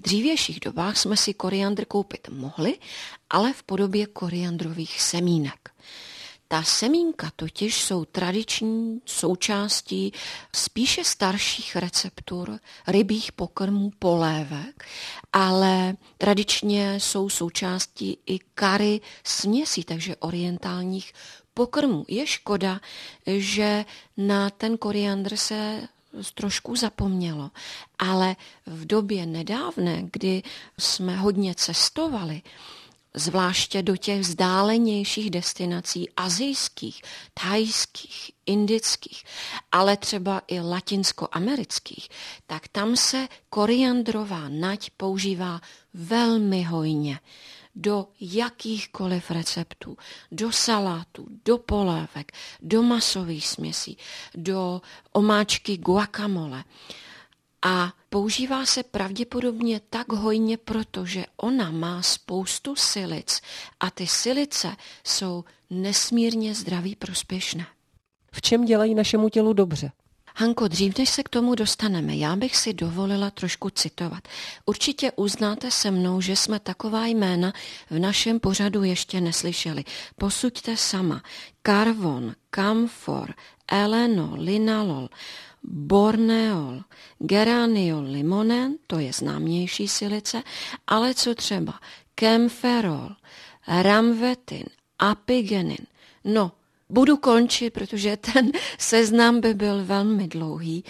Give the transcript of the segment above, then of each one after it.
V dřívějších dobách jsme si koriandr koupit mohli, ale v podobě koriandrových semínek. Ta semínka totiž jsou tradiční součástí spíše starších receptur rybích pokrmů polévek, ale tradičně jsou součástí i kary směsí, takže orientálních pokrmů. Je škoda, že na ten koriandr se trošku zapomnělo. Ale v době nedávné, kdy jsme hodně cestovali, zvláště do těch vzdálenějších destinací azijských, thajských, indických, ale třeba i latinskoamerických, tak tam se koriandrová nať používá velmi hojně do jakýchkoliv receptů, do salátu, do polévek, do masových směsí, do omáčky guacamole. A používá se pravděpodobně tak hojně, protože ona má spoustu silic a ty silice jsou nesmírně zdraví prospěšné. V čem dělají našemu tělu dobře? Hanko, dřív než se k tomu dostaneme, já bych si dovolila trošku citovat. Určitě uznáte se mnou, že jsme taková jména v našem pořadu ještě neslyšeli. Posuďte sama. Karvon, kamfor, eleno, linalol, borneol, geraniol, limonen, to je známější silice, ale co třeba kemferol, ramvetin, apigenin, no Budu končit, protože ten seznam by byl velmi dlouhý.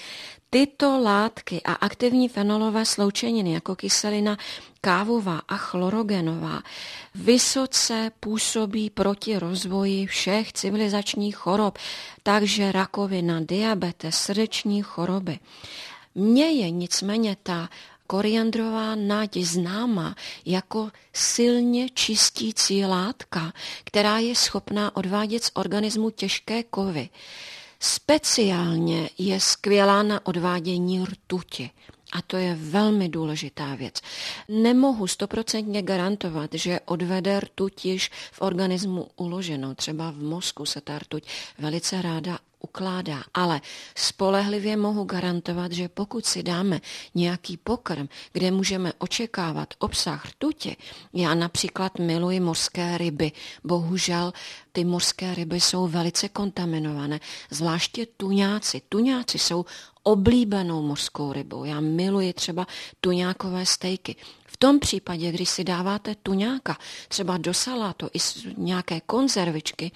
Tyto látky a aktivní fenolové sloučeniny jako kyselina kávová a chlorogenová vysoce působí proti rozvoji všech civilizačních chorob, takže rakovina, diabetes, srdeční choroby. Mně je nicméně ta koriandrová nať známa jako silně čistící látka, která je schopná odvádět z organismu těžké kovy. Speciálně je skvělá na odvádění rtuti. A to je velmi důležitá věc. Nemohu stoprocentně garantovat, že odvede rtuť již v organismu uloženou. Třeba v mozku se ta rtuť velice ráda ukládá. Ale spolehlivě mohu garantovat, že pokud si dáme nějaký pokrm, kde můžeme očekávat obsah rtutě, já například miluji mořské ryby. Bohužel ty mořské ryby jsou velice kontaminované, zvláště tuňáci. Tuňáci jsou oblíbenou mořskou rybou. Já miluji třeba tuňákové stejky. V tom případě, když si dáváte tuňáka třeba do salátu i nějaké konzervičky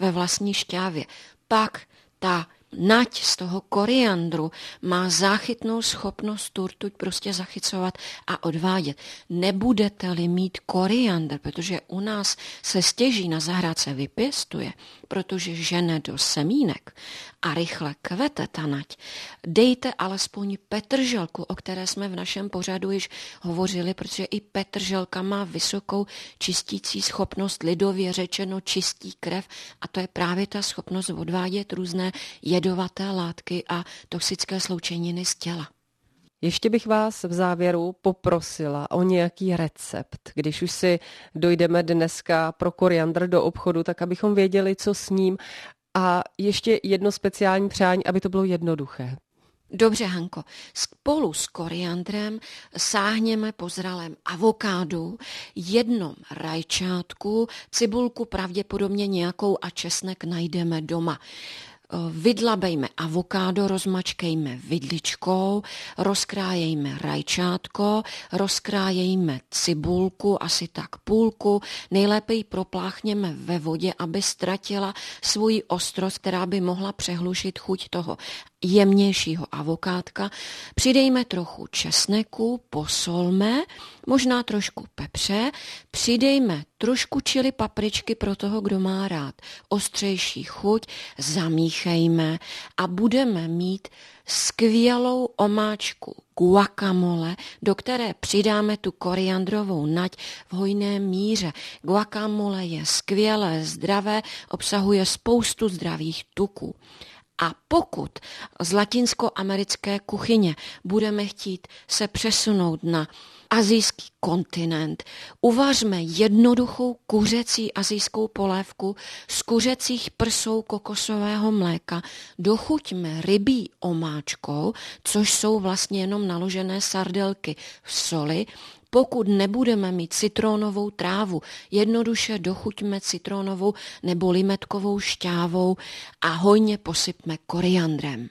ve vlastní šťávě, pak ta nať z toho koriandru má záchytnou schopnost tu rtuť prostě zachycovat a odvádět. Nebudete-li mít koriandr, protože u nás se stěží na zahrádce vypěstuje, protože žene do semínek a rychle kvete ta nať, dejte alespoň petrželku, o které jsme v našem pořadu již hovořili, protože i petrželka má vysokou čistící schopnost, lidově řečeno čistí krev a to je právě ta schopnost odvádět různé jedovaté látky a toxické sloučeniny z těla. Ještě bych vás v závěru poprosila o nějaký recept. Když už si dojdeme dneska pro koriandr do obchodu, tak abychom věděli, co s ním. A ještě jedno speciální přání, aby to bylo jednoduché. Dobře, Hanko, spolu s koriandrem sáhněme po zralém avokádu, jednom rajčátku, cibulku pravděpodobně nějakou a česnek najdeme doma. Vydlabejme avokádo, rozmačkejme vidličkou, rozkrájejme rajčátko, rozkrájejme cibulku, asi tak půlku, nejlépe ji propláchněme ve vodě, aby ztratila svoji ostrost, která by mohla přehlušit chuť toho jemnějšího avokádka, přidejme trochu česneku, posolme, možná trošku pepře, přidejme trošku čili papričky pro toho, kdo má rád ostřejší chuť, zamíchejme a budeme mít skvělou omáčku guacamole, do které přidáme tu koriandrovou nať v hojné míře. Guacamole je skvělé, zdravé, obsahuje spoustu zdravých tuků A pokud z latinskoamerické kuchyně budeme chtít se přesunout na azijský kontinent, uvařme jednoduchou kuřecí azijskou polévku z kuřecích prsou kokosového mléka, dochuťme rybí omáčkou, což jsou vlastně jenom naložené sardelky v soli, pokud nebudeme mít citronovou trávu, jednoduše dochuťme citronovou nebo limetkovou šťávou a hojně posypme koriandrem.